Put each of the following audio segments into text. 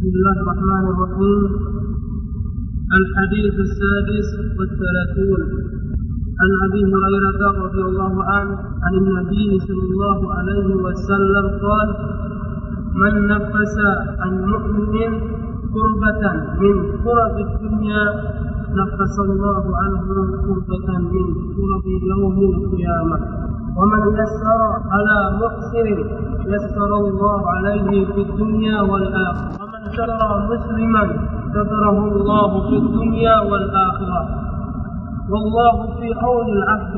بسم الله الرحمن الرحيم. الحديث السادس والثلاثون. عن أبي هريرة رضي الله عنه عن النبي صلى الله عليه وسلم قال من نفس عن مؤمن كربة من كرب الدنيا نفس الله عنه كربة من كرب يوم القيامة. ومن يسر على محسن يسر الله عليه في الدنيا والآخرة. ومن ستر مسلما ستره الله في الدنيا والآخرة. والله في عون العبد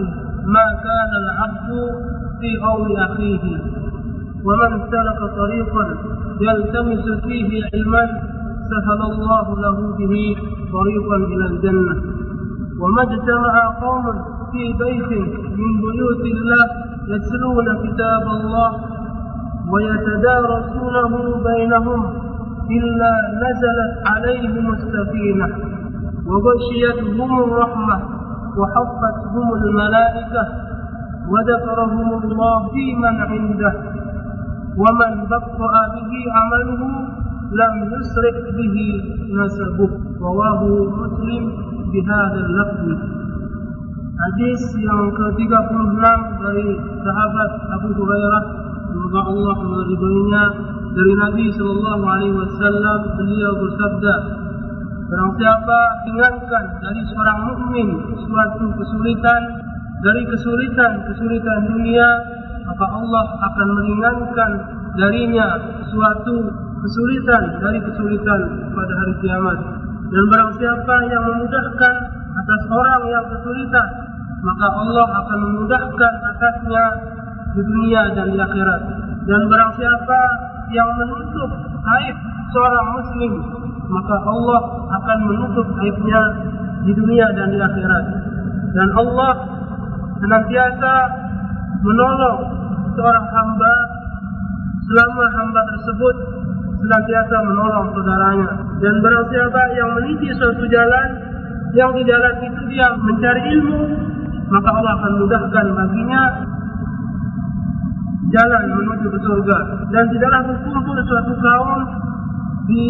ما كان العبد في عون أخيه. ومن سلك طريقا يلتمس فيه علما سهل الله له به طريقا إلى الجنة. وما اجتمع قوم في بيت من بيوت الله يتلون كتاب الله ويتدارسونه بينهم إلا نزلت عليهم السكينة وغشيتهم الرحمة وحفتهم الملائكة وذكرهم الله في من عنده. ومن بطأ به عمله لم يسرع به نسبه. رواه مسلم بهذا اللفظ. Hadis yang ke-36 dari sahabat Abu Hurairah semoga Allah meridhoinya dari Nabi Shallallahu Alaihi Wasallam beliau bersabda Barang siapa ingatkan dari seorang mukmin suatu kesulitan dari kesulitan-kesulitan dunia maka Allah akan meringankan darinya suatu kesulitan dari kesulitan pada hari kiamat. Dan barang siapa yang memudahkan atas orang yang kesulitan maka Allah akan memudahkan atasnya di dunia dan di akhirat. Dan barang siapa yang menutup aib seorang muslim maka Allah akan menutup aibnya di dunia dan di akhirat. Dan Allah senantiasa menolong seorang hamba selama hamba tersebut senantiasa menolong saudaranya. Dan barang siapa yang meniti suatu jalan yang di jalan itu dia mencari ilmu maka Allah akan mudahkan baginya jalan menuju ke surga. Dan tidaklah berkumpul suatu kaum di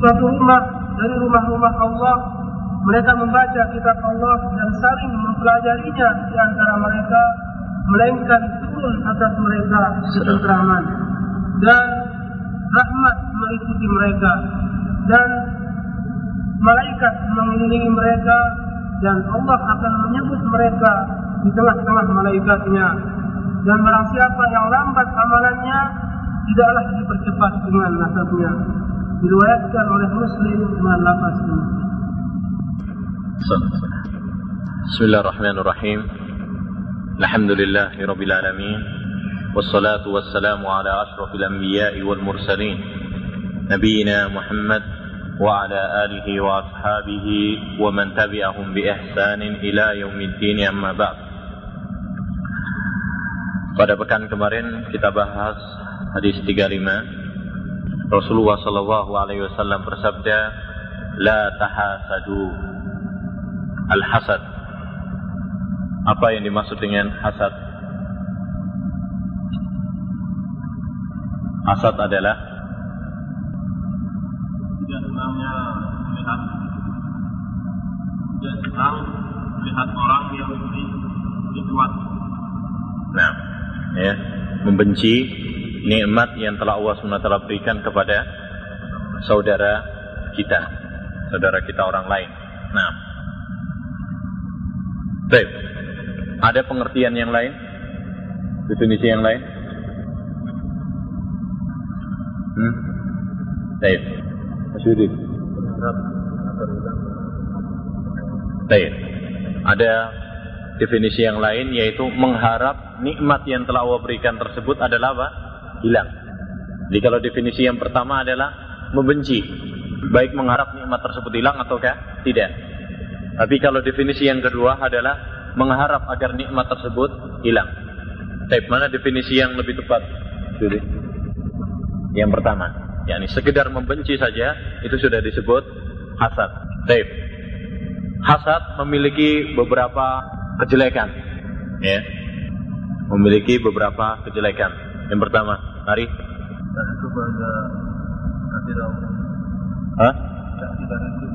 suatu rumah dari rumah-rumah Allah. Mereka membaca kitab Allah dan saling mempelajarinya di antara mereka melainkan turun atas mereka ketentraman dan rahmat meliputi mereka. Dan malaikat mengelilingi mereka dan Allah akan menyebut mereka di tengah-tengah malaikatnya dan barang siapa yang lambat amalannya tidaklah dipercepat dengan nasabnya. Diriwayatkan oleh Muslim dengan lafaz ini. بسم الله الرحمن الرحيم الحمد لله رب العالمين والصلاة والسلام على أشرف الأنبياء والمرسلين نبينا محمد وعلى آله وأصحابه ومن تبعهم بإحسان إلى يوم الدين أما بعد Pada pekan kemarin kita bahas hadis 35 Rasulullah sallallahu alaihi wasallam bersabda la tahasadu. Al-hasad. Apa yang dimaksud dengan hasad? Hasad adalah tidak senangnya melihat tidak senang melihat orang yang lebih kuat. Nah ya membenci nikmat yang telah Allah SWT berikan kepada saudara kita saudara kita orang lain. Nah baik. Ada pengertian yang lain? Definisi yang lain? Hmm? baik. Masyudin baik. Ada definisi yang lain yaitu mengharap nikmat yang telah Allah berikan tersebut adalah apa? hilang. Jadi kalau definisi yang pertama adalah membenci, baik mengharap nikmat tersebut hilang ataukah tidak. Tapi kalau definisi yang kedua adalah mengharap agar nikmat tersebut hilang. Tapi mana definisi yang lebih tepat? Jadi, yang pertama, yakni sekedar membenci saja itu sudah disebut hasad. Baik. Hasad memiliki beberapa kejelekan. Ya. Memiliki beberapa kejelekan. Yang pertama, dan tidak Hah? itu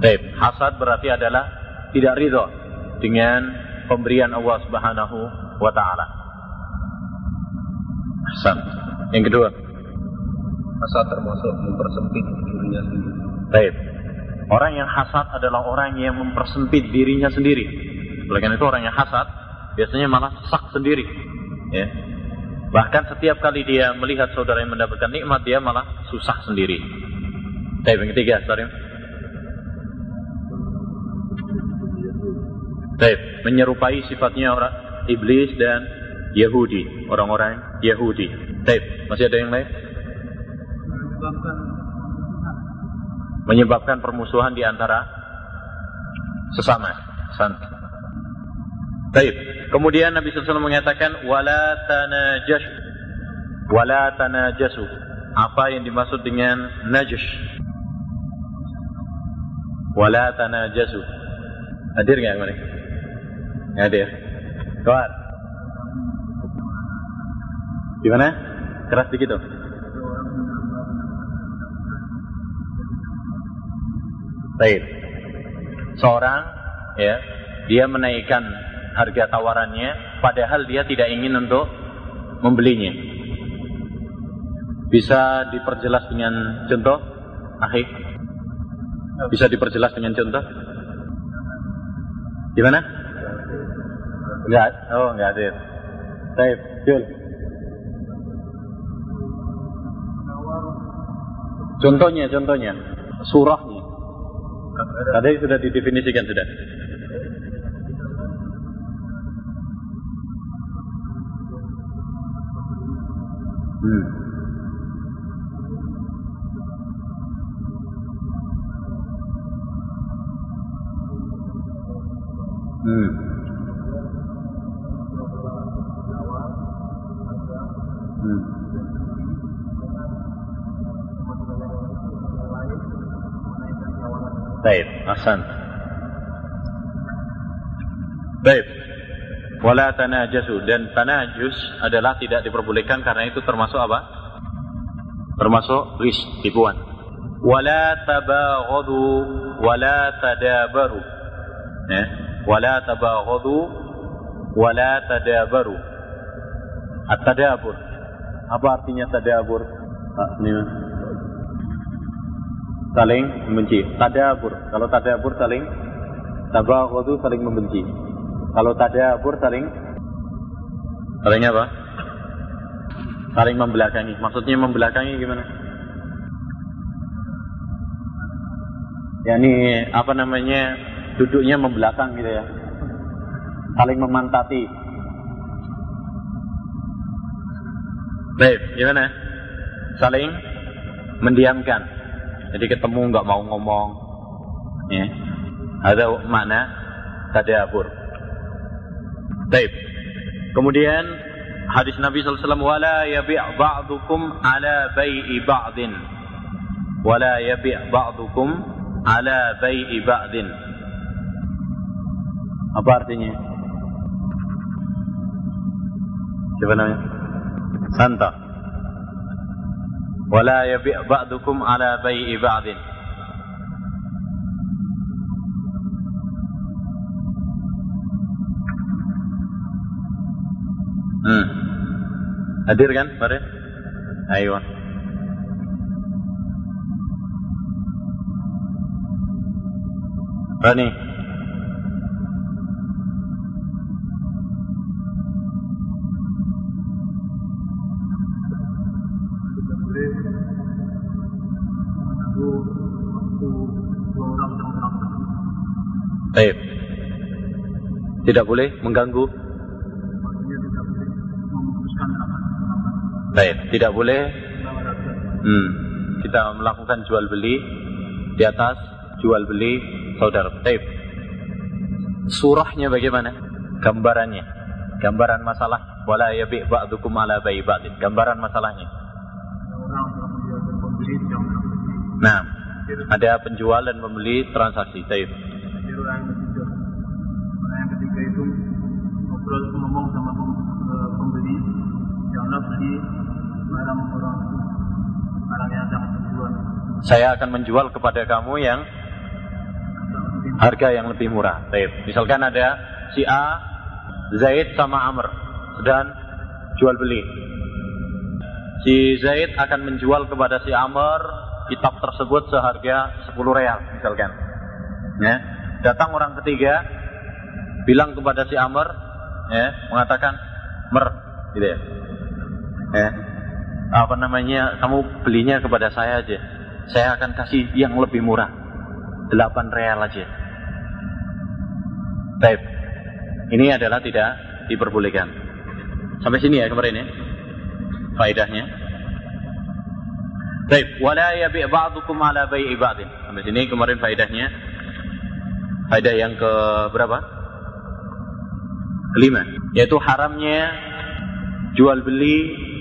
Baik, hasad berarti adalah tidak ridho dengan pemberian Allah Subhanahu wa taala. Hasan. Yang kedua, asal termasuk mempersempit dirinya sendiri. baik. Orang yang hasad adalah orang yang mempersempit dirinya sendiri. Oleh karena itu orang yang hasad biasanya malah sesak sendiri. Ya. Bahkan setiap kali dia melihat saudara yang mendapatkan nikmat dia malah susah sendiri. Baik, yang ketiga, sorry. Baik, menyerupai sifatnya orang iblis dan Yahudi, orang-orang Yahudi. Baik, masih ada yang lain? menyebabkan Menyebabkan permusuhan di antara sesama. Sant. Baik, kemudian Nabi SAW mengatakan wala tanajas wala tanajasu. Apa yang dimaksud dengan najis? Wala tanajasu. Hadir nggak? Nggak hadir. Keluar. Gimana? Keras dikit dong. Baik. Seorang ya, dia menaikkan harga tawarannya padahal dia tidak ingin untuk membelinya. Bisa diperjelas dengan contoh? Akhir. Bisa diperjelas dengan contoh? Gimana? Enggak. Oh, enggak ada. Baik, Jul. Contohnya, contohnya. Surahnya. Tadi sudah didefinisikan sudah. Hmm. Hmm. Hmm. Ahsan. Baik. Wala tanajasu dan tanajus adalah tidak diperbolehkan karena itu termasuk apa? Termasuk ris, tipuan. Wala tabaghadu wala tadabaru. Ya. Wala tabaghadu wala tadabaru. At-tadabur. Apa artinya tadabur? Ini Mas. Saling membenci. Tadabur. Kalau tadabur saling tabaghadu saling membenci. Kalau tadabur saling saling apa? Saling membelakangi. Maksudnya membelakangi gimana? Ya ini apa namanya duduknya membelakang gitu ya. Saling memantati. Baik, gimana? Saling mendiamkan. Jadi ketemu nggak mau ngomong. Ya. Ada makna tadabur. Baik. Kemudian hadis Nabi SAW wala yabi' ba'dukum ala bai'i ba'din. Wala yabi' ba'dukum ala bai'i ba'din. Apa artinya? Siapa namanya? Santa. ولا يبيع بعضكم على بيع بعض. Hmm. Hadir kan Farid? أيوة Rani Baik. Tidak boleh mengganggu. Baik, tidak boleh. Hmm. Kita melakukan jual beli di atas jual beli saudara. Baik. Surahnya bagaimana? Gambarannya. Gambaran masalah wala yabi' ba'dukum ala bai ba'din. Gambaran masalahnya. Nah, ada penjual dan pembeli transaksi. Baik. Orang ketiga orang yang ketiga itu ngobrol ngomong sama eh, pembeli janganlah beli barang orang saya akan menjual kepada kamu yang harga yang lebih murah. Baik. Misalkan ada si A, Zaid sama Amr sedang jual beli. Si Zaid akan menjual kepada si Amr kitab tersebut seharga 10 real misalkan. Ya. Datang orang ketiga bilang kepada si Amr ya, mengatakan mer gitu ya. Ya. Apa namanya? Kamu belinya kepada saya aja. Saya akan kasih yang lebih murah. 8 real aja. Baik. Ini adalah tidak diperbolehkan. Sampai sini ya kemarin ya. Faedahnya. Baik, wala yabi' ba'dukum ala bai'i ba'din. Sampai sini kemarin faedahnya. Faedah yang ke berapa? Kelima, yaitu haramnya jual beli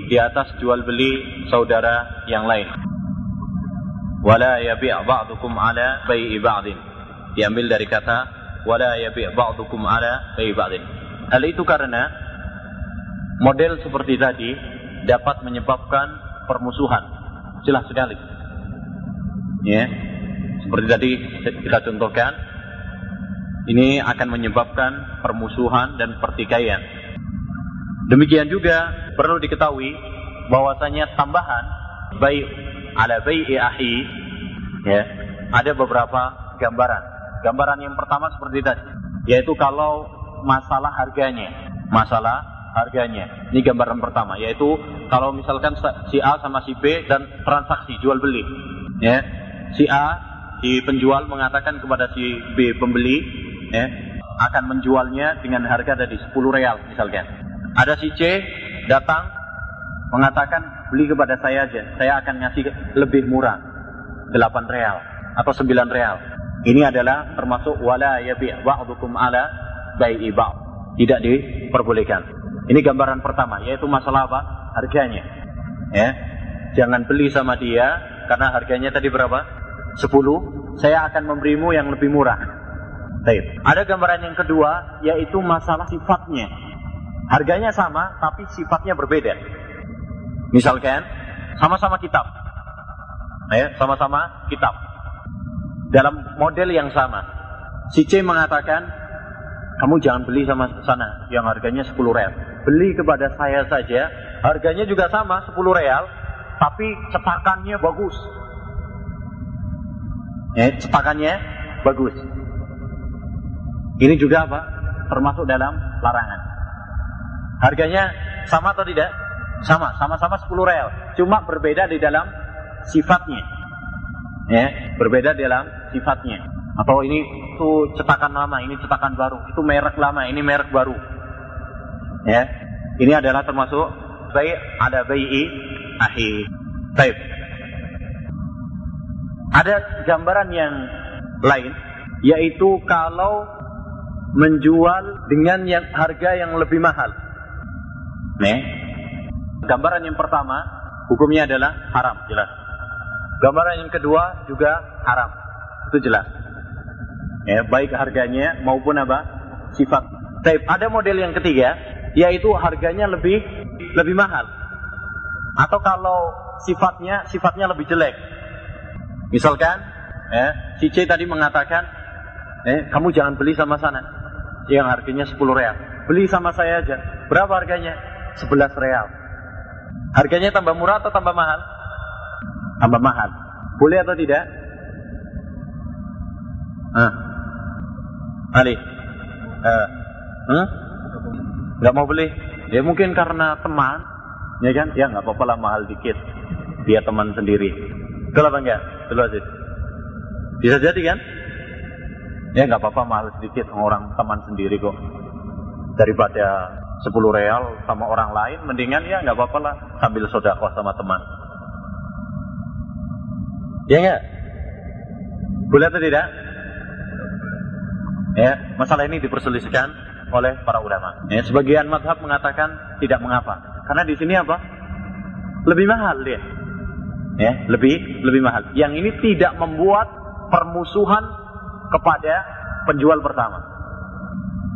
di atas jual beli saudara yang lain. Wala yabi' ba'dukum ala bai'i ba'din. Diambil dari kata wala yabi' ba'dukum ala bai'i ba'din. Hal itu karena model seperti tadi dapat menyebabkan permusuhan. Jelas sekali. Ya. Seperti tadi kita contohkan ini akan menyebabkan permusuhan dan pertikaian. Demikian juga perlu diketahui bahwasanya tambahan baik ala bai'i ahi ya ada beberapa gambaran Gambaran yang pertama seperti tadi, yaitu kalau masalah harganya, masalah harganya. Ini gambaran pertama, yaitu kalau misalkan si A sama si B dan transaksi jual beli, ya, si A si penjual mengatakan kepada si B pembeli, ya, akan menjualnya dengan harga dari 10 real misalkan. Ada si C datang mengatakan beli kepada saya aja, saya akan ngasih lebih murah, 8 real atau 9 real. Ini adalah termasuk wala yabi' ba'dukum ala bai'i ba'd. Tidak diperbolehkan. Ini gambaran pertama yaitu masalah apa? Harganya. Ya. Jangan beli sama dia karena harganya tadi berapa? 10. Saya akan memberimu yang lebih murah. Baik. Ada gambaran yang kedua yaitu masalah sifatnya. Harganya sama tapi sifatnya berbeda. Misalkan sama-sama kitab. Ya, sama-sama kitab dalam model yang sama. Si C mengatakan, kamu jangan beli sama sana yang harganya 10 real. Beli kepada saya saja, harganya juga sama 10 real, tapi cetakannya bagus. Ya, cetakannya bagus. Ini juga apa? Termasuk dalam larangan. Harganya sama atau tidak? Sama, sama-sama 10 real. Cuma berbeda di dalam sifatnya. Ya, berbeda dalam sifatnya. Atau ini itu cetakan lama, ini cetakan baru, itu merek lama, ini merek baru. Ya, ini adalah termasuk baik ada bai'i akhir. Baik. Ada gambaran yang lain, yaitu kalau menjual dengan yang harga yang lebih mahal. Nih, gambaran yang pertama hukumnya adalah haram, jelas. Gambaran yang kedua juga haram. Itu jelas. Ya, baik harganya maupun apa? Sifat. Tapi ada model yang ketiga, yaitu harganya lebih lebih mahal. Atau kalau sifatnya sifatnya lebih jelek. Misalkan, ya, si C tadi mengatakan, eh, kamu jangan beli sama sana, yang harganya 10 real. Beli sama saya aja. Berapa harganya? 11 real. Harganya tambah murah atau tambah mahal? Tambah mahal. Boleh atau tidak? Ah. Ali. Eh. Gak mau beli? Ya mungkin karena teman, ya kan? Ya nggak apa-apa lah mahal dikit. Dia teman sendiri. Betul apa enggak? Betul aja. Bisa jadi kan? Ya nggak apa-apa mahal sedikit orang teman sendiri kok. Daripada 10 real sama orang lain, mendingan ya nggak apa-apa lah sambil sodakoh sama teman. Ya enggak? Boleh atau tidak? Ya, masalah ini diperselisihkan oleh para ulama. Ya, sebagian madhab mengatakan tidak mengapa. Karena di sini apa? Lebih mahal dia. Ya, lebih lebih mahal. Yang ini tidak membuat permusuhan kepada penjual pertama.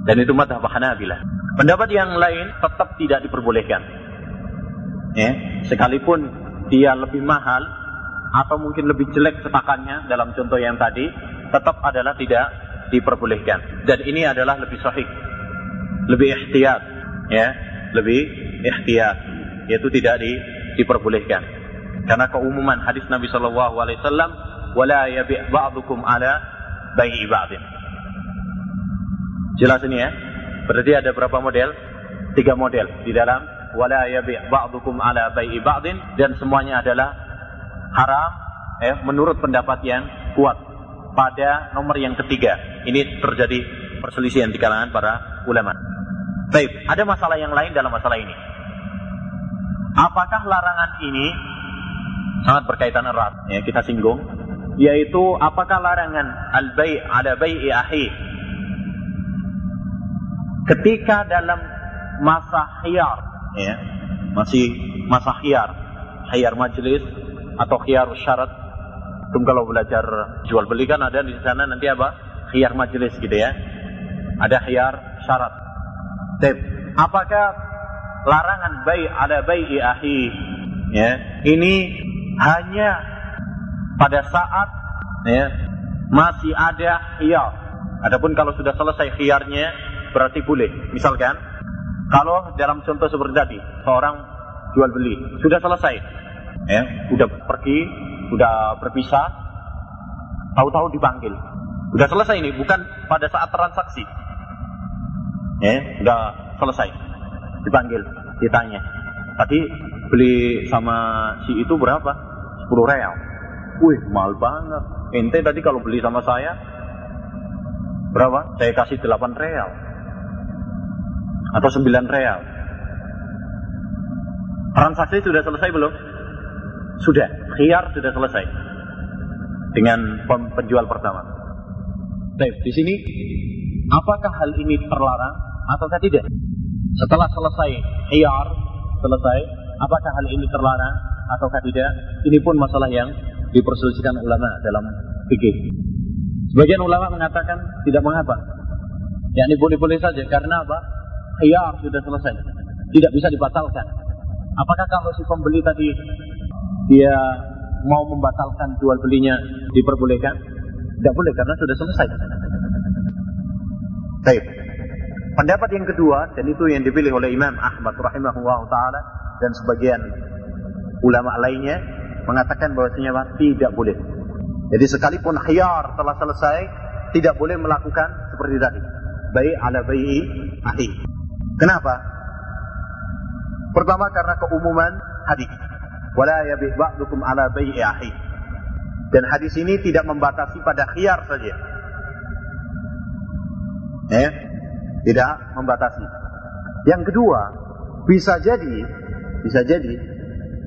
Dan itu madhab Hanabilah. Pendapat yang lain tetap tidak diperbolehkan. Ya, sekalipun dia lebih mahal, atau mungkin lebih jelek cetakannya dalam contoh yang tadi, tetap adalah tidak diperbolehkan. Dan ini adalah lebih sahih, lebih ihtiyat, ya, lebih ihtiyat, yaitu tidak di, diperbolehkan. Karena keumuman hadis Nabi Shallallahu Alaihi Wasallam, wala yabi' ba'dukum ala bai'i ba'din. Jelas ini ya. Berarti ada berapa model? Tiga model di dalam wala yabi' ba'dukum ala bai'i ba'din dan semuanya adalah haram eh menurut pendapat yang kuat pada nomor yang ketiga. Ini terjadi perselisihan di kalangan para ulama. Baik, ada masalah yang lain dalam masalah ini. Apakah larangan ini sangat berkaitan erat ya kita singgung yaitu apakah larangan al-bai' ada bai'i ahi ketika dalam masa khiyar ya masih masa khiyar khiyar majlis atau khiyar syarat Tum kalau belajar jual beli kan ada di sana nanti apa? Khiyar majlis gitu ya. Ada khiyar syarat. Tep. apakah larangan bai ada bai'i ahi ya ini hanya pada saat ya masih ada khiyar adapun kalau sudah selesai khiyarnya berarti boleh. Misalkan, kalau dalam contoh seperti tadi, seorang jual beli sudah selesai, ya, sudah pergi, sudah berpisah, tahu-tahu dipanggil, sudah selesai ini, bukan pada saat transaksi, ya, sudah selesai, dipanggil, ditanya, tadi beli sama si itu berapa? 10 real. Wih, mahal banget. Ente tadi kalau beli sama saya berapa? Saya kasih 8 real atau 9 real. Transaksi sudah selesai belum? Sudah, khiyar sudah selesai dengan penjual pertama. Baik, di sini apakah hal ini terlarang ataukah tidak? Setelah selesai khiyar, selesai, apakah hal ini terlarang ataukah tidak? Ini pun masalah yang diperselisihkan ulama dalam fikih. Sebagian ulama mengatakan tidak mengapa. Ya ini boleh-boleh saja karena apa? khiyar sudah selesai. Tidak bisa dibatalkan. Apakah kalau si pembeli tadi dia mau membatalkan jual belinya diperbolehkan? Tidak boleh karena sudah selesai. Baik. Pendapat yang kedua dan itu yang dipilih oleh Imam Ahmad rahimahullah taala dan sebagian ulama lainnya mengatakan bahwasanya tidak boleh. Jadi sekalipun khiyar telah selesai tidak boleh melakukan seperti tadi. Baik ala bayi ahli. Kenapa? Pertama karena keumuman hadis. Wala yabi' ba'dukum ala bai'i ahi. Dan hadis ini tidak membatasi pada khiyar saja. Eh, tidak membatasi. Yang kedua, bisa jadi, bisa jadi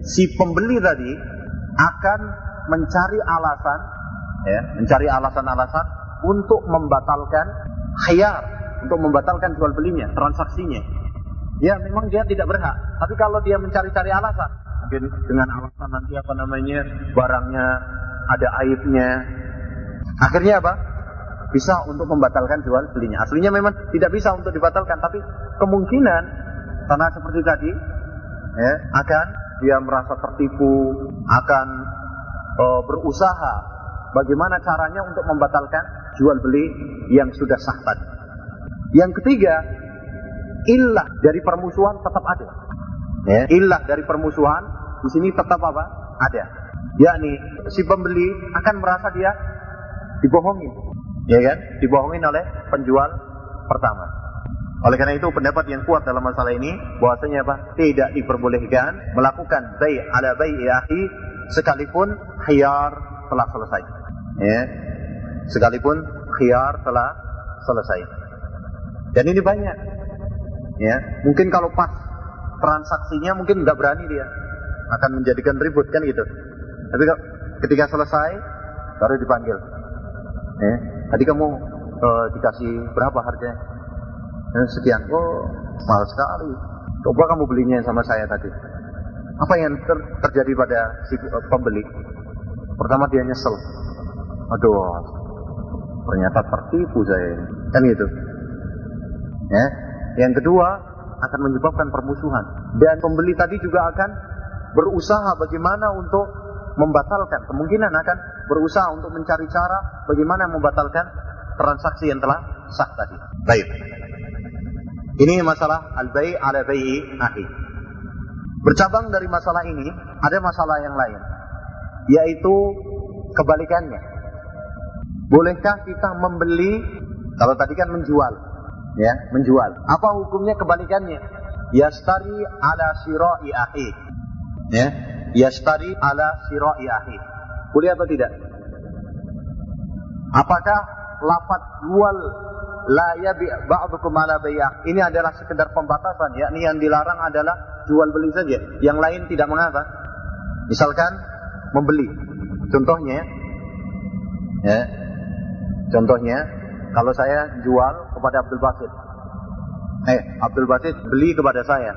si pembeli tadi akan mencari alasan, ya, mencari alasan-alasan untuk membatalkan khiyar untuk membatalkan jual belinya, transaksinya. Ya memang dia tidak berhak. Tapi kalau dia mencari-cari alasan, mungkin dengan alasan nanti apa namanya barangnya ada aibnya, akhirnya apa? Bisa untuk membatalkan jual belinya. Aslinya memang tidak bisa untuk dibatalkan, tapi kemungkinan karena seperti tadi, ya, akan dia merasa tertipu, akan uh, berusaha bagaimana caranya untuk membatalkan jual beli yang sudah sah tadi. Yang ketiga, ilah dari permusuhan tetap ada. Ya. Ilah dari permusuhan di sini tetap apa? Ada. Yakni si pembeli akan merasa dia dibohongin, ya kan? Dibohongin oleh penjual pertama. Oleh karena itu pendapat yang kuat dalam masalah ini bahwasanya apa? Tidak diperbolehkan melakukan bai ala bai akhi sekalipun khiyar telah selesai. Ya. Sekalipun khiyar telah selesai. Dan ini banyak. Ya, mungkin kalau pas transaksinya mungkin nggak berani dia akan menjadikan ribut kan gitu. Tapi ketika selesai baru dipanggil. Ya, tadi kamu uh, dikasih berapa harganya? Eh, sekian. Oh, mahal sekali. Coba kamu belinya sama saya tadi. Apa yang ter terjadi pada si uh, pembeli? Pertama dia nyesel. Aduh, ternyata tertipu saya. Kan gitu. Ya. Yang kedua akan menyebabkan permusuhan dan pembeli tadi juga akan berusaha bagaimana untuk membatalkan, kemungkinan akan berusaha untuk mencari cara bagaimana membatalkan transaksi yang telah sah tadi. Baik. Ini masalah al-bai' ala bai'i ahi. Bercabang dari masalah ini, ada masalah yang lain. Yaitu kebalikannya. Bolehkah kita membeli, kalau tadi kan menjual. Ya, menjual. Apa hukumnya kebalikannya? Yastari ala sirai ahi. Ya, yastari ala sirai ahi. Boleh atau tidak? Apakah lapat jual la yabi ba'dukum ala bay'ah. Ini adalah sekedar pembatasan yakni yang dilarang adalah jual beli saja. Yang lain tidak mengapa. Misalkan membeli. Contohnya ya. Contohnya kalau saya jual kepada Abdul Basit. Eh, Abdul Basit beli kepada saya.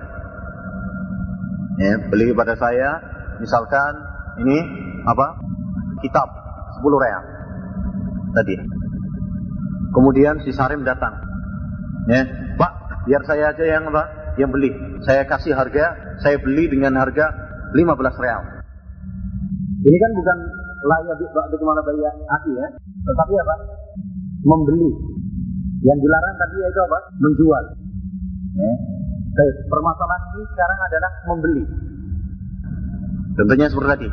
Ya, beli kepada saya misalkan ini apa? Kitab 10 real. Tadi Kemudian si Sarim datang. Ya, Pak, biar saya aja yang apa? Yang beli. Saya kasih harga, saya beli dengan harga 15 real. Ini kan bukan layak ba'du ke mana bayar aki ya, tetapi apa? Membeli. Yang dilarang tadi yaitu apa? Menjual. Ya. Baik, permasalahan ini sekarang adalah membeli. Tentunya seperti tadi.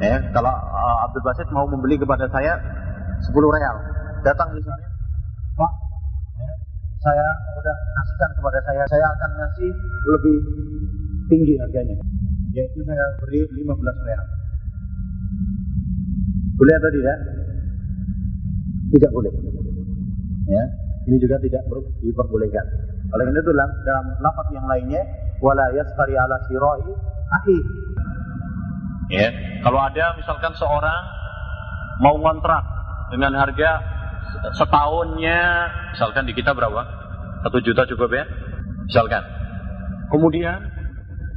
Ya, kalau uh, Abdul Basit mau membeli kepada saya 10 real, datang misalnya Pak, ya, saya udah kasihkan kepada saya, saya akan ngasih lebih tinggi harganya. Yaitu saya beri 15 real. Boleh atau tidak? Tidak boleh. Ya, ini juga tidak diperbolehkan. Oleh karena itu dalam, dalam yang lainnya, wala yaskari ala sirai akhi. Ya, kalau ada misalkan seorang mau kontrak dengan harga setahunnya misalkan di kita berapa? Satu juta cukup ya? Misalkan. Kemudian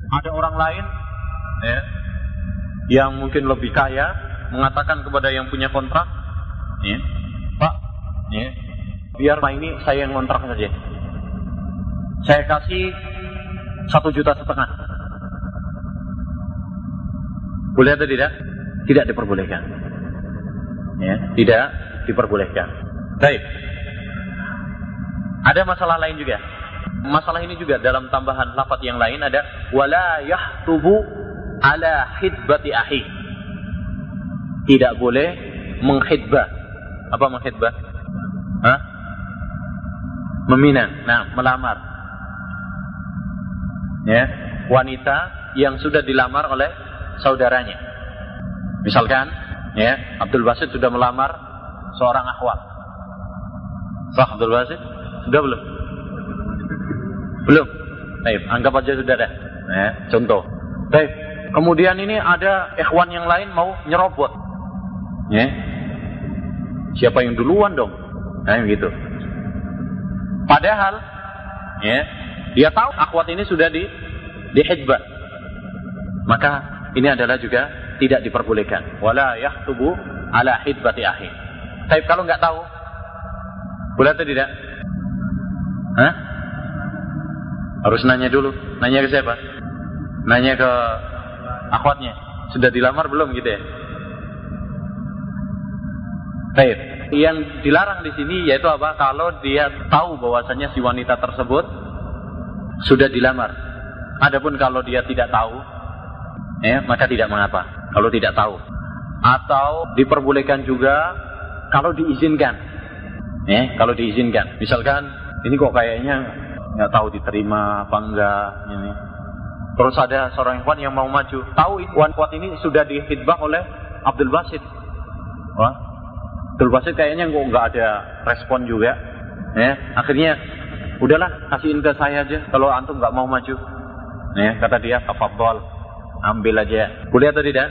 ada orang lain ya, yang mungkin lebih kaya mengatakan kepada yang punya kontrak, ya, Pak, ya, biar ma ini saya yang kontrak saja. Saya kasih satu juta setengah. Boleh atau tidak? Tidak diperbolehkan. Ya, tidak diperbolehkan. Baik. Ada masalah lain juga. Masalah ini juga dalam tambahan lafaz yang lain ada wala yahtubu ala hidbati ahi. Tidak boleh menghidbah. Apa menghidbah? Hah? Meminang. Nah, melamar. Ya, wanita yang sudah dilamar oleh saudaranya. Misalkan, ya, Abdul Basit sudah melamar seorang akhwat. Sah Abdul Basit? Sudah belum? Belum. Baik, anggap aja sudah dah. Ya, contoh. Baik. Kemudian ini ada ikhwan yang lain mau nyerobot. Ya. Siapa yang duluan dong? Nah, gitu. Padahal ya, dia tahu akhwat ini sudah di dihidbah. Maka ini adalah juga tidak diperbolehkan. Wala yahtubu ala hidbati akhi. Tapi kalau nggak tahu, boleh atau tidak? Hah? Harus nanya dulu. Nanya ke siapa? Nanya ke akhwatnya. Sudah dilamar belum gitu ya? Baik. Yang dilarang di sini yaitu apa? Kalau dia tahu bahwasanya si wanita tersebut sudah dilamar. Adapun kalau dia tidak tahu, ya, maka tidak mengapa. Kalau tidak tahu. Atau diperbolehkan juga kalau diizinkan. Ya, kalau diizinkan. Misalkan ini kok kayaknya nggak tahu diterima apa enggak ini. Terus ada seorang ikhwan yang mau maju. Tahu ikhwan kuat ini sudah dihidbah oleh Abdul Basit. Wah, Abdul Basit kayaknya kok nggak ada respon juga. Ya, akhirnya udahlah kasihin ke saya aja kalau antum nggak mau maju. Ya, kata dia tafadhol. Ambil aja. Boleh atau tidak?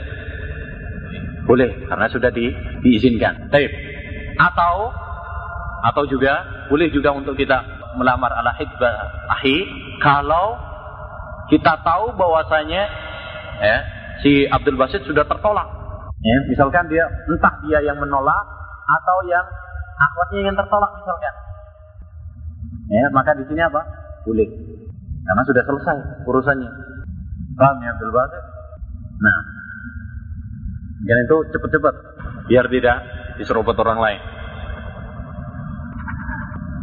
Boleh, karena sudah di, diizinkan. Baik. Atau atau juga boleh juga untuk kita melamar ala hidbah ahi kalau kita tahu bahwasanya ya, si Abdul Basit sudah tertolak. Ya, misalkan dia entah dia yang menolak atau yang akhwatnya yang tertolak misalkan. Ya, maka di sini apa? Boleh. Karena sudah selesai urusannya. Paham ya Abdul Basit? Nah. Dan itu cepat-cepat biar tidak diserobot orang lain.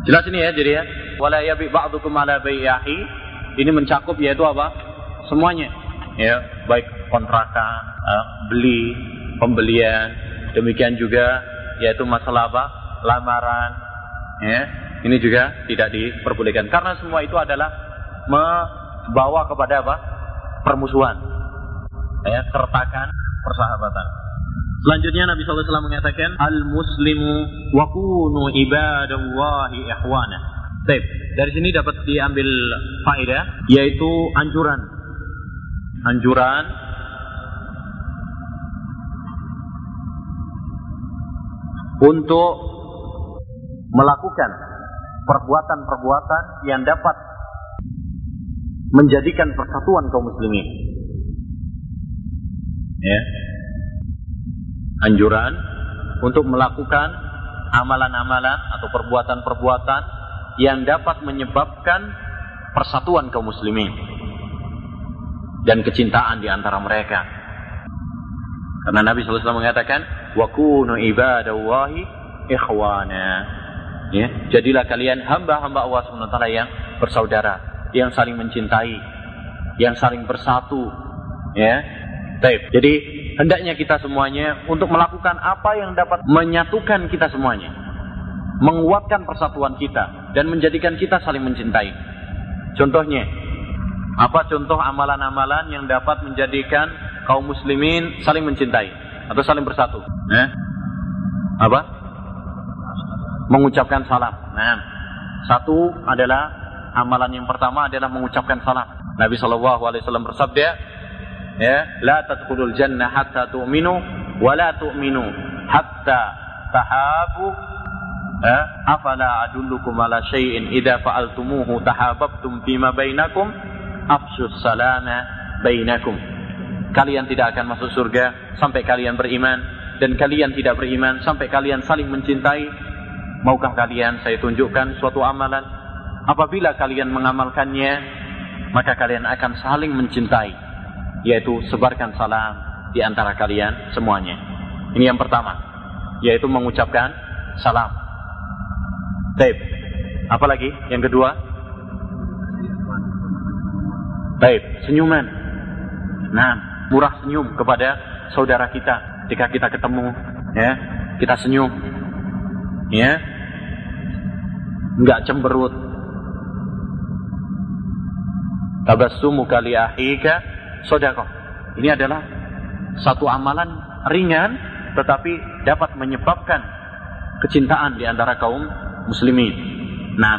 Jelas ini ya jadi ya. Wala yabi ba'dukum ala bai'ahi. Ini mencakup yaitu apa? Semuanya. Ya, baik kontrakan, uh, beli, pembelian, demikian juga yaitu masalah apa? lamaran. Ya, ini juga tidak diperbolehkan karena semua itu adalah membawa kepada apa? permusuhan. Ya, kertakan persahabatan. Selanjutnya Nabi SAW mengatakan Al-Muslimu wa kunu ibadallahi ihwana Baik, dari sini dapat diambil faedah Yaitu anjuran. Anjuran. Untuk Melakukan Perbuatan-perbuatan yang dapat Menjadikan persatuan kaum muslimin. Ya anjuran untuk melakukan amalan-amalan atau perbuatan-perbuatan yang dapat menyebabkan persatuan kaum muslimin dan kecintaan di antara mereka. Karena Nabi SAW mengatakan, "Wa kunu ibadallahi ikhwana." Ya, jadilah kalian hamba-hamba Allah SWT yang bersaudara, yang saling mencintai, yang saling bersatu. Ya. Jadi hendaknya kita semuanya untuk melakukan apa yang dapat menyatukan kita semuanya. Menguatkan persatuan kita dan menjadikan kita saling mencintai. Contohnya, apa contoh amalan-amalan yang dapat menjadikan kaum muslimin saling mencintai atau saling bersatu? Eh? Apa? Mengucapkan salam. Nah, satu adalah amalan yang pertama adalah mengucapkan salam. Nabi Shallallahu Alaihi Wasallam bersabda, ya la tadkhulul jannah hatta tu'minu wa la tu'minu hatta tahabu. Ya afala adullukum ala syai'in idza fa'altumuhu tahabbtum fima bainakum? Afsus salama bainakum. Kalian tidak akan masuk surga sampai kalian beriman. Dan kalian tidak beriman sampai kalian saling mencintai. Maukah kalian saya tunjukkan suatu amalan? Apabila kalian mengamalkannya maka kalian akan saling mencintai yaitu sebarkan salam di antara kalian semuanya. Ini yang pertama, yaitu mengucapkan salam. Baik. Apalagi yang kedua? Baik, senyuman. Nah, murah senyum kepada saudara kita ketika kita ketemu, ya. Kita senyum. Ya. Enggak cemberut. Tabassumu kali ahika sodakoh. Ini adalah satu amalan ringan tetapi dapat menyebabkan kecintaan di antara kaum muslimin. Nah,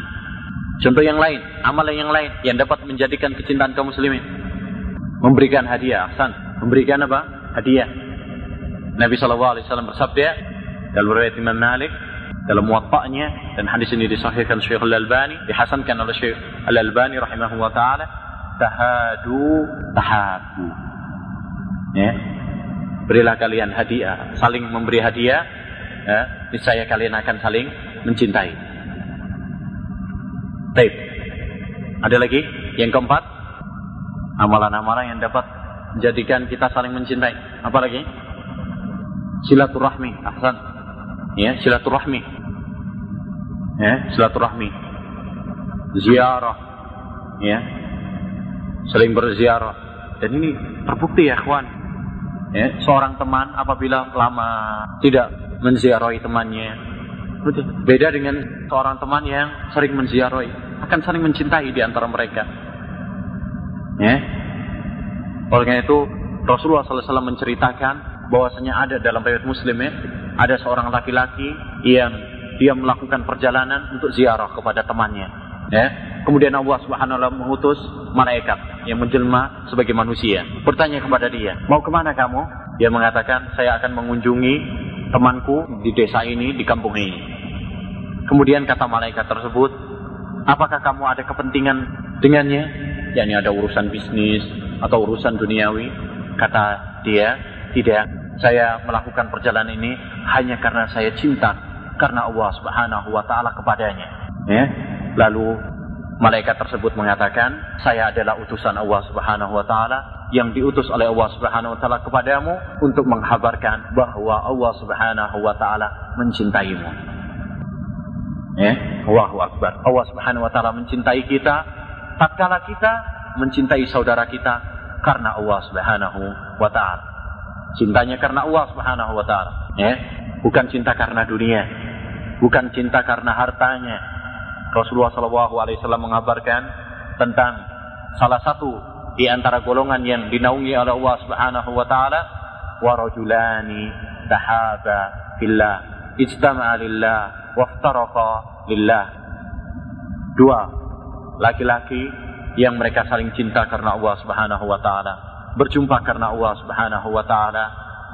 contoh yang lain, amalan yang lain yang dapat menjadikan kecintaan kaum muslimin. Memberikan hadiah, ahsan. Memberikan apa? Hadiah. Nabi SAW bersabda dalam riwayat Imam Malik dalam muwatta'nya dan hadis ini disahihkan Syekh Al-Albani, dihasankan oleh Syekh Al-Albani rahimahullah taala tahadu tahabu. Ya. Berilah kalian hadiah, saling memberi hadiah, ya, niscaya kalian akan saling mencintai. Baik. Ada lagi yang keempat, amalan-amalan yang dapat menjadikan kita saling mencintai. Apa lagi? Silaturahmi, ahsan. Ya, silaturahmi. Ya, silaturahmi. Ziarah. Ya, saling berziarah. Dan ini terbukti ya kawan. Ya, seorang teman apabila lama tidak menziarahi temannya, beda dengan seorang teman yang sering menziarahi, akan saling mencintai di antara mereka. Ya. Oleh itu Rasulullah SAW menceritakan bahwasanya ada dalam riwayat Muslim ya, ada seorang laki-laki yang dia melakukan perjalanan untuk ziarah kepada temannya. Ya, Kemudian Allah Subhanahu wa mengutus malaikat yang menjelma sebagai manusia. Bertanya kepada dia, "Mau ke mana kamu?" Dia mengatakan, "Saya akan mengunjungi temanku di desa ini, di kampung ini." Kemudian kata malaikat tersebut, "Apakah kamu ada kepentingan dengannya?" yakni ada urusan bisnis atau urusan duniawi. Kata dia, "Tidak. Saya melakukan perjalanan ini hanya karena saya cinta karena Allah Subhanahu wa taala kepadanya." Ya. Lalu malaikat tersebut mengatakan, saya adalah utusan Allah Subhanahu wa taala yang diutus oleh Allah Subhanahu wa taala kepadamu untuk menghabarkan bahwa Allah Subhanahu wa taala mencintaimu. Ya, Allahu Akbar. Allah Subhanahu wa taala mencintai kita tatkala kita mencintai saudara kita karena Allah Subhanahu wa taala. Cintanya karena Allah Subhanahu wa taala, ya. Bukan cinta karena dunia, bukan cinta karena hartanya. Rasulullah Shallallahu alaihi wasallam mengabarkan tentang salah satu di antara golongan yang dinaungi oleh Allah Subhanahu wa taala wa rajulani tahaba fillah ijtama'a lillah waftaraqa lillah. Dua laki-laki yang mereka saling cinta karena Allah Subhanahu wa taala berjumpa karena Allah Subhanahu wa taala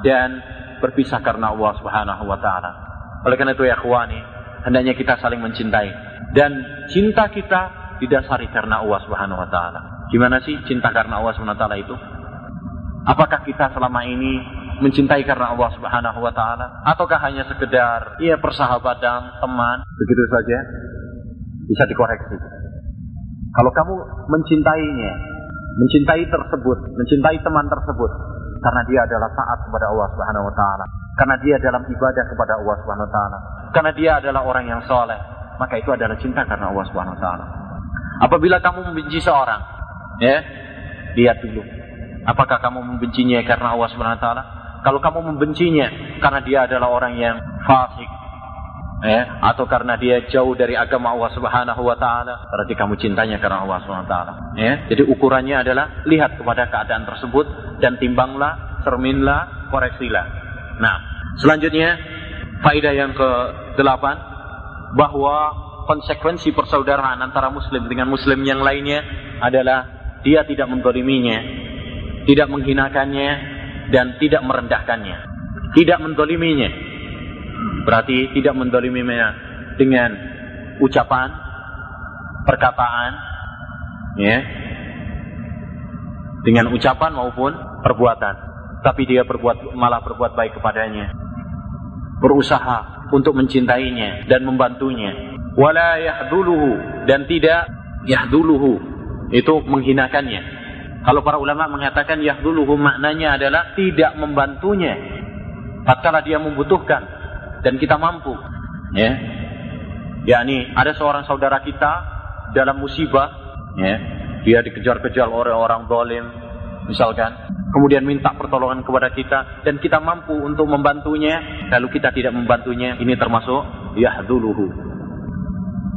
dan berpisah karena Allah Subhanahu wa taala. Oleh karena itu ya ikhwani hendaknya kita saling mencintai dan cinta kita didasari karena Allah Subhanahu wa taala Gimana sih cinta karena Allah Subhanahu wa taala itu? Apakah kita selama ini mencintai karena Allah Subhanahu wa taala ataukah hanya sekedar ya persahabatan, teman, begitu saja? Bisa dikoreksi. Kalau kamu mencintainya, mencintai tersebut, mencintai teman tersebut karena dia adalah taat kepada Allah Subhanahu wa taala, karena dia dalam ibadah kepada Allah Subhanahu wa taala, karena dia adalah orang yang soleh, maka itu adalah cinta karena Allah Subhanahu wa taala. Apabila kamu membenci seorang, Ya, lihat dulu. Apakah kamu membencinya karena Allah Subhanahu wa taala? Kalau kamu membencinya karena dia adalah orang yang fasik, ya, atau karena dia jauh dari agama Allah Subhanahu wa taala, berarti kamu cintanya karena Allah Subhanahu wa taala. Ya, jadi ukurannya adalah lihat kepada keadaan tersebut dan timbanglah, cerminlah, koreksilah. Nah, selanjutnya faedah yang ke-8 bahwa konsekuensi persaudaraan antara muslim dengan muslim yang lainnya adalah dia tidak mendoliminya, tidak menghinakannya, dan tidak merendahkannya. Tidak mendoliminya. Berarti tidak mendoliminya dengan ucapan, perkataan, ya, dengan ucapan maupun perbuatan. Tapi dia berbuat malah berbuat baik kepadanya. Berusaha untuk mencintainya dan membantunya. Wala yahduluhu dan tidak yahduluhu itu menghinakannya. Kalau para ulama mengatakan yahduluhu maknanya adalah tidak membantunya tatkala dia membutuhkan dan kita mampu. Ya. yakni ada seorang saudara kita dalam musibah, ya, dia dikejar-kejar oleh orang dolim, misalkan, kemudian minta pertolongan kepada kita dan kita mampu untuk membantunya, lalu kita tidak membantunya, ini termasuk yahduluhu.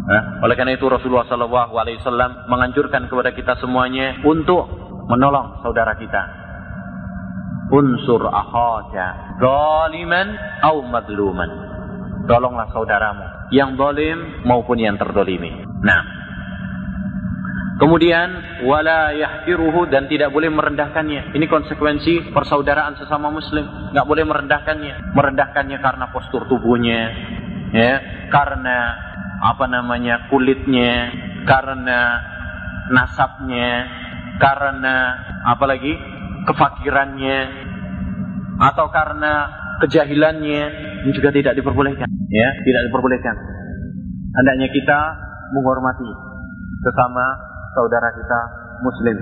Nah, oleh karena itu Rasulullah Shallallahu Alaihi Wasallam menganjurkan kepada kita semuanya untuk menolong saudara kita. Unsur akhaka zaliman au madluman. Tolonglah saudaramu yang zalim maupun yang terdolimi. Nah, kemudian wala yahkiruhu dan tidak boleh merendahkannya. Ini konsekuensi persaudaraan sesama muslim. Nggak boleh merendahkannya. Merendahkannya karena postur tubuhnya, ya, karena apa namanya kulitnya, karena nasabnya, karena apalagi kefakirannya, atau karena kejahilannya, ini juga tidak diperbolehkan. Ya, tidak diperbolehkan. Hendaknya kita menghormati sesama saudara kita Muslim.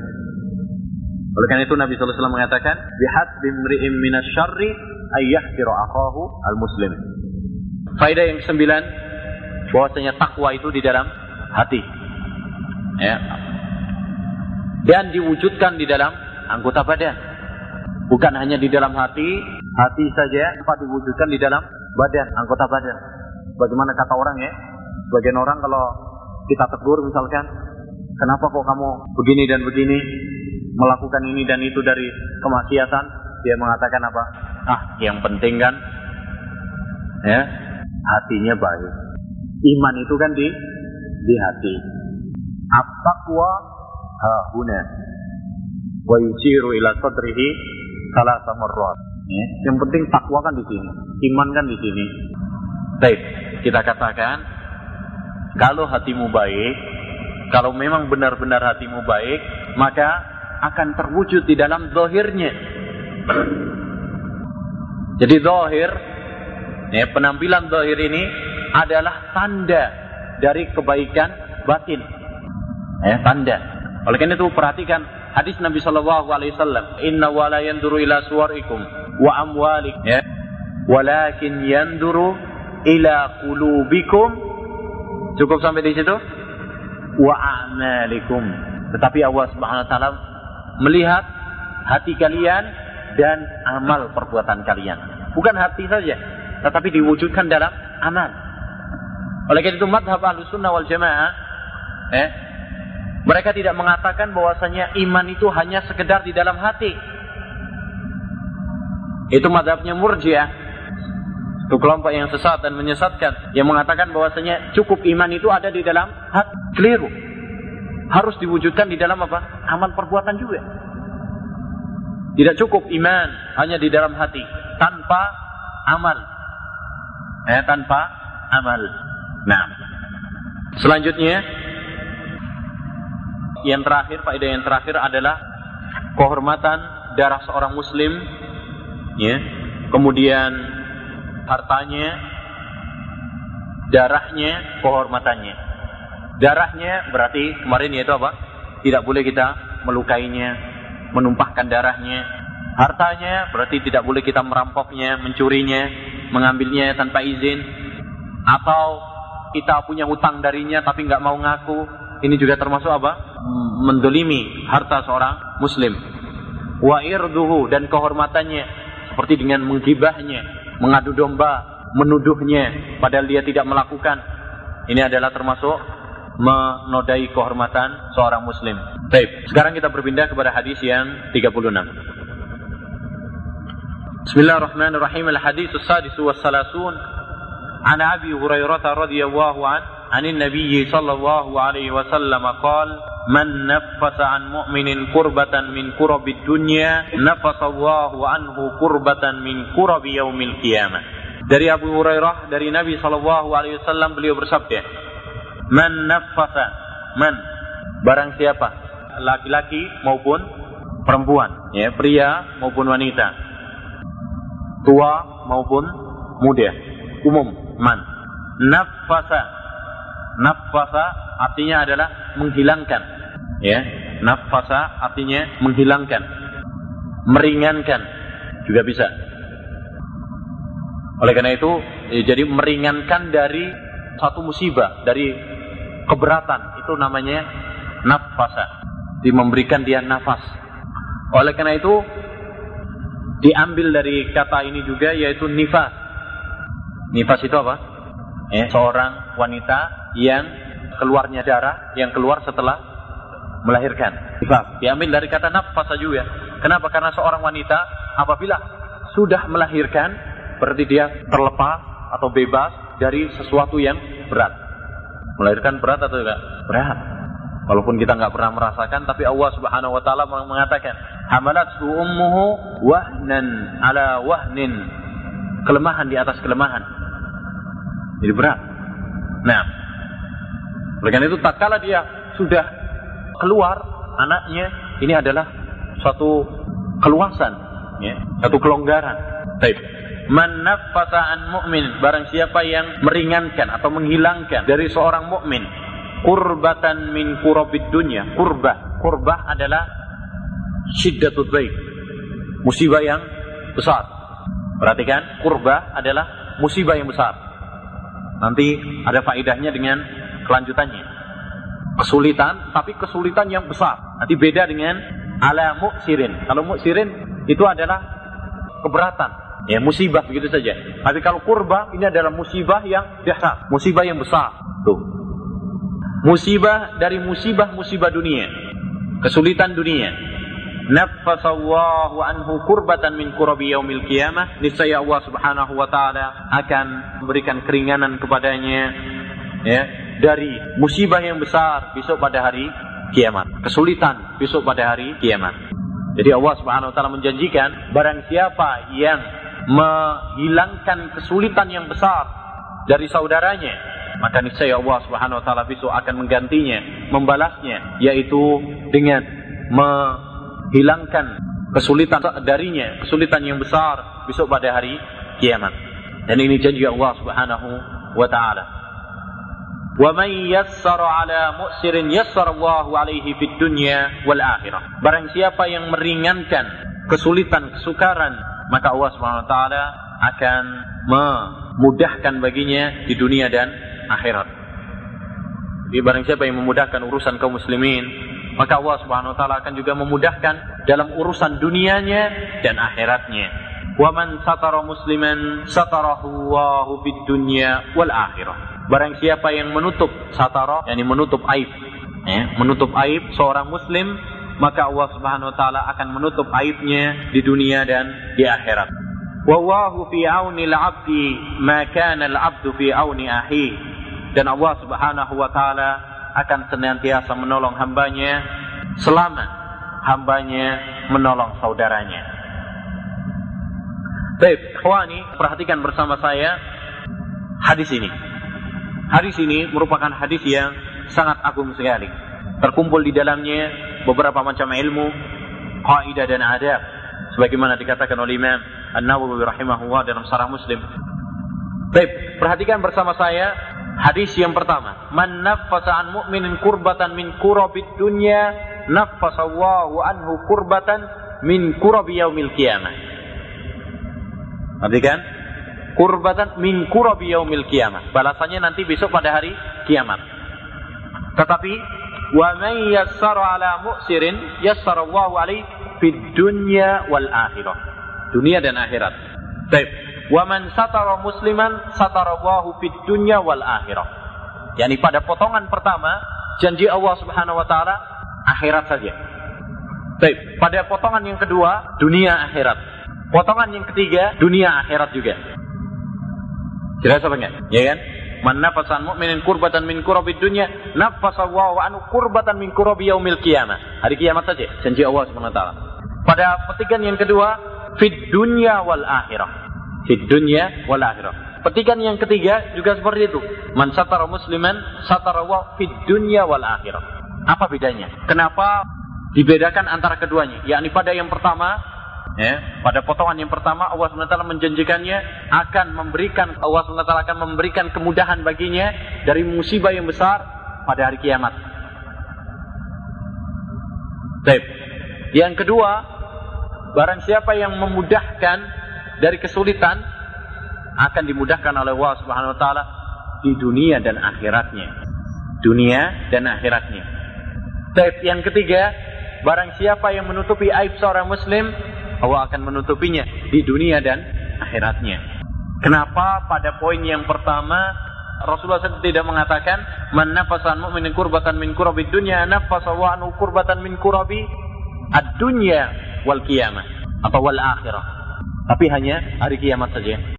Oleh karena itu Nabi SAW mengatakan, "Bihat bimri'im minasyarri ayyahkiru akahu al-muslim." Faedah yang kesembilan, bahwasanya takwa itu di dalam hati. Ya. Dan diwujudkan di dalam anggota badan. Bukan hanya di dalam hati, hati saja, tapi diwujudkan di dalam badan, anggota badan. Bagaimana kata orang ya? Sebagian orang kalau kita tegur misalkan, kenapa kok kamu begini dan begini, melakukan ini dan itu dari kemaksiatan, dia mengatakan apa? Ah, yang penting kan, ya, hatinya baik. Iman itu kan di di hati. At-taqwa hahuna. Wa yusiru ila sadrihi salah marrat. Ya. Yang penting takwa kan di sini, iman kan di sini. Baik, kita katakan kalau hatimu baik, kalau memang benar-benar hatimu baik, maka akan terwujud di dalam zahirnya. Jadi zahir, ya, penampilan zahir ini adalah tanda dari kebaikan batin. Ya, tanda. Oleh karena itu perhatikan hadis Nabi Shallallahu Alaihi Wasallam, Inna wala ila suwarikum wa amwalik, ya. walakin yanduru ila kulubikum. Cukup sampai di situ? Wa amalikum. Tetapi Allah Subhanahu Wa Taala melihat hati kalian dan amal perbuatan kalian. Bukan hati saja, tetapi diwujudkan dalam amal. Oleh karena itu madhab sunnah wal jamaah, eh, mereka tidak mengatakan bahwasanya iman itu hanya sekedar di dalam hati. Itu madhabnya murjiah. Itu kelompok yang sesat dan menyesatkan. Yang mengatakan bahwasanya cukup iman itu ada di dalam hati. Keliru. Harus diwujudkan di dalam apa? Amal perbuatan juga. Tidak cukup iman hanya di dalam hati. Tanpa amal. Eh, tanpa amal. Nah. Selanjutnya yang terakhir, faedah yang terakhir adalah kehormatan darah seorang muslim ya. Kemudian hartanya, darahnya, kehormatannya. Darahnya berarti kemarin yaitu apa? Tidak boleh kita melukainya, menumpahkan darahnya. Hartanya berarti tidak boleh kita merampoknya, mencurinya, mengambilnya tanpa izin. Atau kita punya hutang darinya tapi nggak mau ngaku. Ini juga termasuk apa? mendolimi harta seorang muslim. Wa irduhu dan kehormatannya seperti dengan menggibahnya, mengadu domba, menuduhnya padahal dia tidak melakukan. Ini adalah termasuk menodai kehormatan seorang muslim. Baik, sekarang kita berpindah kepada hadis yang 36. Bismillahirrahmanirrahim. Al-hadis as-sadis wa salasun an Abi Hurairah radhiyallahu an عن النبي صلى الله عليه وسلم قال Man nafasa an mu'minin kurbatan min kurabid dunya nafasallahu anhu kurbatan min kurabi yaumil qiyamah. Dari Abu Hurairah dari Nabi sallallahu alaihi wasallam beliau bersabda, "Man nafasa man barang siapa? Laki-laki maupun perempuan, ya, pria maupun wanita, tua maupun muda, umum man. Nafasa nafasa artinya adalah menghilangkan. Ya nafasa artinya menghilangkan. Meringankan. Juga bisa. Oleh karena itu ya, jadi meringankan dari satu musibah dari keberatan itu namanya nafasa. Di memberikan dia nafas. Oleh karena itu diambil dari kata ini juga yaitu nifas. Nifas itu apa? Ya, seorang wanita yang keluarnya darah yang keluar setelah melahirkan. Diambil dari kata nafas juga. Kenapa? Karena seorang wanita apabila sudah melahirkan berarti dia terlepas atau bebas dari sesuatu yang berat. Melahirkan berat atau enggak? Berat. Walaupun kita nggak pernah merasakan, tapi Allah Subhanahu Wa Taala mengatakan, hamalat ummuhu wahnan ala wahnin, kelemahan di atas kelemahan. Jadi berat. Nah, oleh karena itu tak kala dia sudah keluar anaknya, ini adalah suatu keluasan, ya, satu kelonggaran. Baik. Man an mu'min barang siapa yang meringankan atau menghilangkan dari seorang mukmin kurbatan min kurabid dunya kurbah kurbah adalah syiddatul baik musibah yang besar perhatikan kurbah adalah musibah yang besar nanti ada faedahnya dengan kelanjutannya kesulitan tapi kesulitan yang besar nanti beda dengan ala muksirin kalau muksirin itu adalah keberatan Ya, musibah begitu saja. Tapi kalau kurba ini adalah musibah yang dahsyat, musibah yang besar. Tuh. Musibah dari musibah-musibah dunia. Kesulitan dunia. Nafasallahu anhu kurbatan min kurabi yaumil qiyamah. Niscaya Allah Subhanahu wa taala akan memberikan keringanan kepadanya ya dari musibah yang besar besok pada hari kiamat. Kesulitan besok pada hari kiamat. Jadi Allah Subhanahu wa taala menjanjikan barang siapa yang menghilangkan kesulitan yang besar dari saudaranya, maka niscaya Allah Subhanahu wa taala besok akan menggantinya, membalasnya yaitu dengan menghilangkan kesulitan darinya, kesulitan yang besar besok pada hari kiamat. Dan ini janji Allah Subhanahu wa taala. Wa man yassara ala mu'sirin yassara Allahu alaihi fid dunya wal. Barang siapa yang meringankan kesulitan, kesukaran, maka Allah Subhanahu wa taala akan memudahkan baginya di dunia dan akhirat. Jadi barang siapa yang memudahkan urusan kaum muslimin, maka Allah Subhanahu wa taala akan juga memudahkan dalam urusan dunianya dan akhiratnya. Wa man satara musliman satarahu Allahu fid dunya wal akhirah. Barang siapa yang menutup satara, yakni menutup aib, ya, menutup aib seorang muslim, maka Allah Subhanahu wa taala akan menutup aibnya di dunia dan di akhirat. Wallahu fi auni al-'abdi ma kana al-'abdu fi auni ahi. Dan Allah Subhanahu wa taala akan senantiasa menolong hambanya selama hambanya menolong saudaranya. Baik, ikhwani, perhatikan bersama saya hadis ini. Hadis ini merupakan hadis yang sangat agung sekali. Terkumpul di dalamnya beberapa macam ilmu, kaidah dan adab. Sebagaimana dikatakan oleh Imam An-Nawawi rahimahullah dalam Sarah Muslim. Baik, perhatikan bersama saya hadis yang pertama. Man naffasa an mu'minin kurbatan min kurabid dunya, naffasa Allahu anhu kurbatan min kurabi yaumil qiyamah. Perhatikan, kurbatan min kurabi yaumil qiyamah. Balasannya nanti besok pada hari kiamat. Tetapi wa man yassara ala mu'sirin yassara Allahu alaihi fid dunya wal akhirah. Dunia dan akhirat. Baik. Wa man satara musliman satara Allahu fid dunya wal akhirah. Yani pada potongan pertama janji Allah Subhanahu wa taala akhirat saja. Baik, pada potongan yang kedua dunia akhirat. Potongan yang ketiga dunia akhirat juga. Jelas apa enggak? Ya kan? Man nafasan mu'minin kurbatan min kurabid dunya, nafasa wa anhu kurbatan min kurabi yaumil qiyamah. Hari kiamat saja, janji Allah wa taala. Pada petikan yang kedua, fid dunya wal akhirah. Fid dunya wal akhirah. Petikan yang ketiga juga seperti itu. Man satara musliman satara wa fid dunya wal akhirah. Apa bedanya? Kenapa dibedakan antara keduanya? Yakni pada yang pertama Ya, pada potongan yang pertama Allah SWT menjanjikannya akan memberikan Allah SWT akan memberikan kemudahan baginya dari musibah yang besar pada hari kiamat. Baik. Yang kedua, barang siapa yang memudahkan dari kesulitan akan dimudahkan oleh Allah Subhanahu wa taala di dunia dan akhiratnya. Dunia dan akhiratnya. Baik, yang ketiga, barang siapa yang menutupi aib seorang muslim Allah akan menutupinya di dunia dan akhiratnya. Kenapa pada poin yang pertama Rasulullah SAW tidak mengatakan man nafasan mu'minin kurbatan min kurabi dunya nafasa wa anu kurbatan min kurabi ad-dunya wal qiyamah atau wal akhirah. Tapi hanya hari kiamat saja.